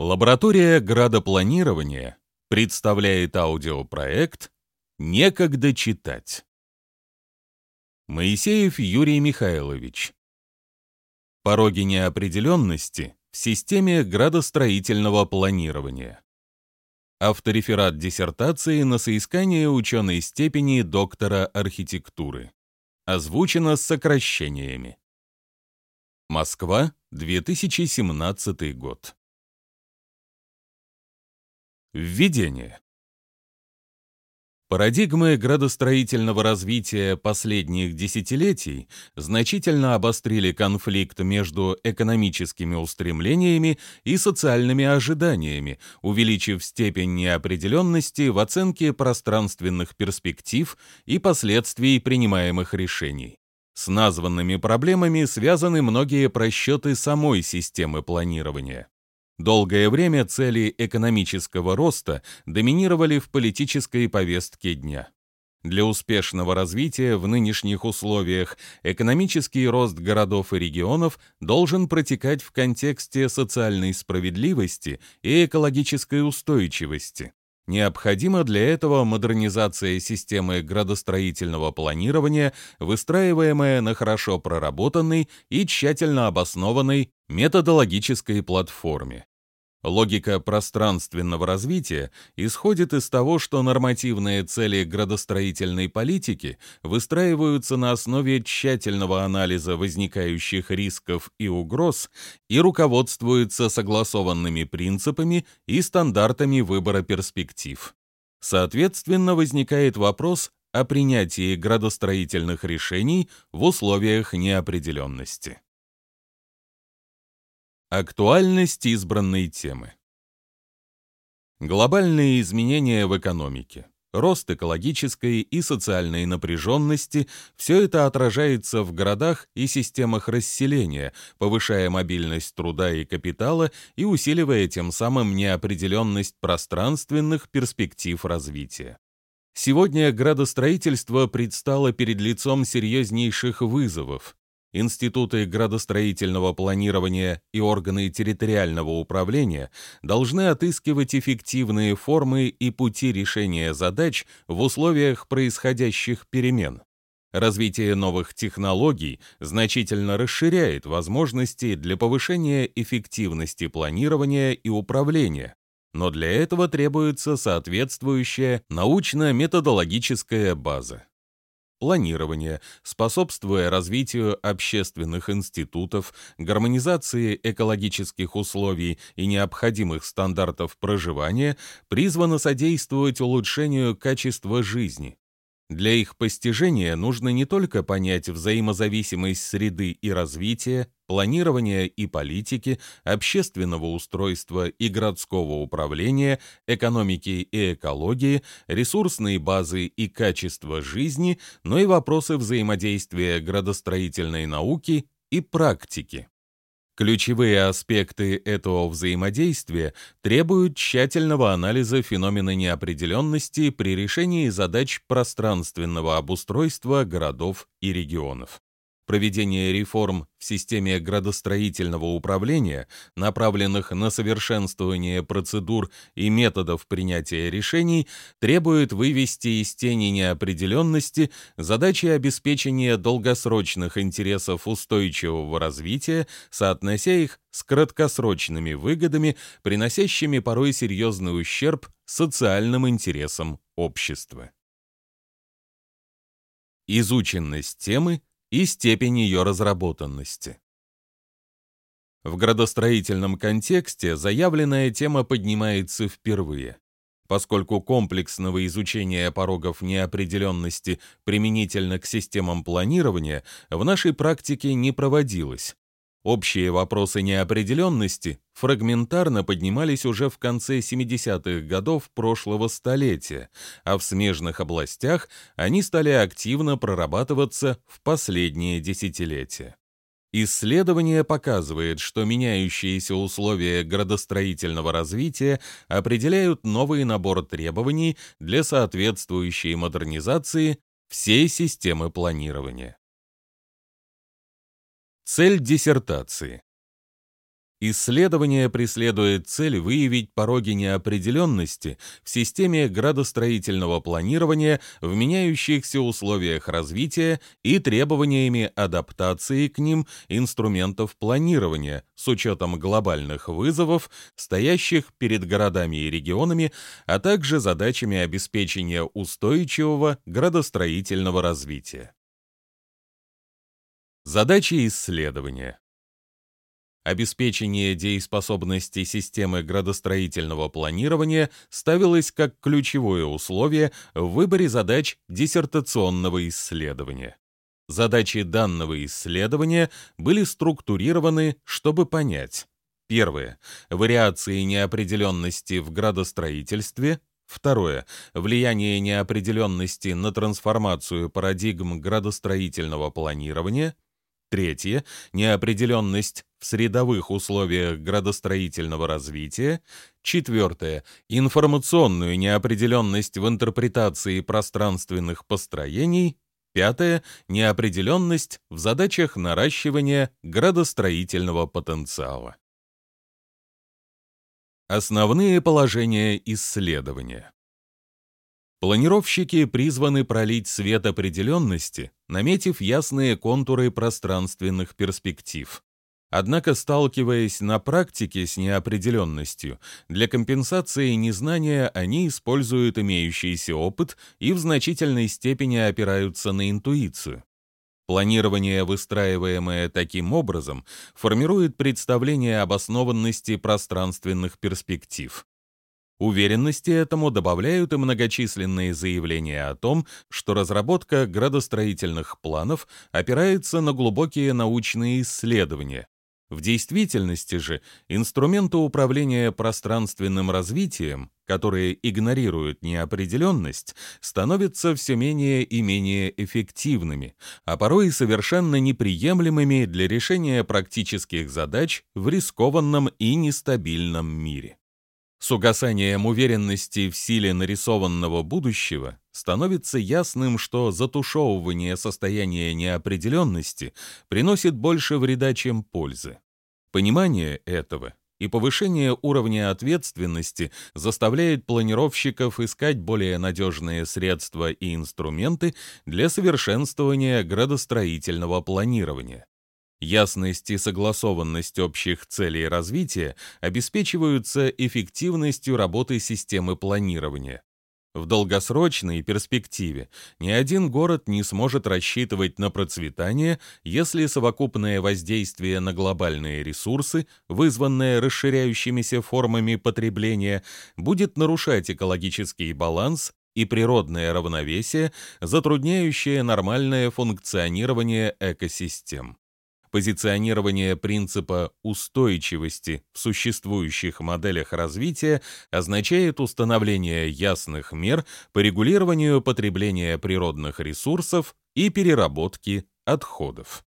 Лаборатория градопланирования представляет аудиопроект «Некогда читать». Моисеев Юрий Михайлович. Пороги неопределенности в системе градостроительного планирования. Автореферат диссертации на соискание ученой степени доктора архитектуры. Озвучено с сокращениями. Москва, 2017 год. Введение. Парадигмы градостроительного развития последних десятилетий значительно обострили конфликт между экономическими устремлениями и социальными ожиданиями, увеличив степень неопределенности в оценке пространственных перспектив и последствий принимаемых решений. С названными проблемами связаны многие просчеты самой системы планирования. Долгое время цели экономического роста доминировали в политической повестке дня. Для успешного развития в нынешних условиях экономический рост городов и регионов должен протекать в контексте социальной справедливости и экологической устойчивости. Необходима для этого модернизация системы градостроительного планирования, выстраиваемая на хорошо проработанной и тщательно обоснованной методологической платформе. Логика пространственного развития исходит из того, что нормативные цели градостроительной политики выстраиваются на основе тщательного анализа возникающих рисков и угроз и руководствуются согласованными принципами и стандартами выбора перспектив. Соответственно, возникает вопрос о принятии градостроительных решений в условиях неопределенности. Актуальность избранной темы. Глобальные изменения в экономике, рост экологической и социальной напряженности – все это отражается в городах и системах расселения, повышая мобильность труда и капитала и усиливая тем самым неопределенность пространственных перспектив развития. Сегодня градостроительство предстало перед лицом серьезнейших вызовов, Институты градостроительного планирования и органы территориального управления должны отыскивать эффективные формы и пути решения задач в условиях происходящих перемен. Развитие новых технологий значительно расширяет возможности для повышения эффективности планирования и управления, но для этого требуется соответствующая научно-методологическая база планирование, способствуя развитию общественных институтов, гармонизации экологических условий и необходимых стандартов проживания, призвано содействовать улучшению качества жизни, для их постижения нужно не только понять взаимозависимость среды и развития, планирования и политики, общественного устройства и городского управления, экономики и экологии, ресурсные базы и качество жизни, но и вопросы взаимодействия градостроительной науки и практики. Ключевые аспекты этого взаимодействия требуют тщательного анализа феномена неопределенности при решении задач пространственного обустройства городов и регионов проведение реформ в системе градостроительного управления, направленных на совершенствование процедур и методов принятия решений, требует вывести из тени неопределенности задачи обеспечения долгосрочных интересов устойчивого развития, соотнося их с краткосрочными выгодами, приносящими порой серьезный ущерб социальным интересам общества. Изученность темы и степень ее разработанности. В градостроительном контексте заявленная тема поднимается впервые. Поскольку комплексного изучения порогов неопределенности применительно к системам планирования в нашей практике не проводилось, Общие вопросы неопределенности фрагментарно поднимались уже в конце 70-х годов прошлого столетия, а в смежных областях они стали активно прорабатываться в последние десятилетия. Исследование показывает, что меняющиеся условия градостроительного развития определяют новый набор требований для соответствующей модернизации всей системы планирования. Цель диссертации. Исследование преследует цель выявить пороги неопределенности в системе градостроительного планирования в меняющихся условиях развития и требованиями адаптации к ним инструментов планирования с учетом глобальных вызовов, стоящих перед городами и регионами, а также задачами обеспечения устойчивого градостроительного развития. Задачи исследования Обеспечение дееспособности системы градостроительного планирования ставилось как ключевое условие в выборе задач диссертационного исследования. Задачи данного исследования были структурированы, чтобы понять. Первое. Вариации неопределенности в градостроительстве. Второе. Влияние неопределенности на трансформацию парадигм градостроительного планирования. Третье – неопределенность в средовых условиях градостроительного развития. Четвертое – информационную неопределенность в интерпретации пространственных построений. Пятое – неопределенность в задачах наращивания градостроительного потенциала. Основные положения исследования. Планировщики призваны пролить свет определенности, наметив ясные контуры пространственных перспектив. Однако, сталкиваясь на практике с неопределенностью, для компенсации незнания они используют имеющийся опыт и в значительной степени опираются на интуицию. Планирование, выстраиваемое таким образом, формирует представление обоснованности пространственных перспектив. Уверенности этому добавляют и многочисленные заявления о том, что разработка градостроительных планов опирается на глубокие научные исследования. В действительности же инструменты управления пространственным развитием, которые игнорируют неопределенность, становятся все менее и менее эффективными, а порой и совершенно неприемлемыми для решения практических задач в рискованном и нестабильном мире. С угасанием уверенности в силе нарисованного будущего становится ясным, что затушевывание состояния неопределенности приносит больше вреда, чем пользы. Понимание этого и повышение уровня ответственности заставляет планировщиков искать более надежные средства и инструменты для совершенствования градостроительного планирования. Ясность и согласованность общих целей развития обеспечиваются эффективностью работы системы планирования. В долгосрочной перспективе ни один город не сможет рассчитывать на процветание, если совокупное воздействие на глобальные ресурсы, вызванное расширяющимися формами потребления, будет нарушать экологический баланс и природное равновесие, затрудняющее нормальное функционирование экосистем. Позиционирование принципа устойчивости в существующих моделях развития означает установление ясных мер по регулированию потребления природных ресурсов и переработки отходов.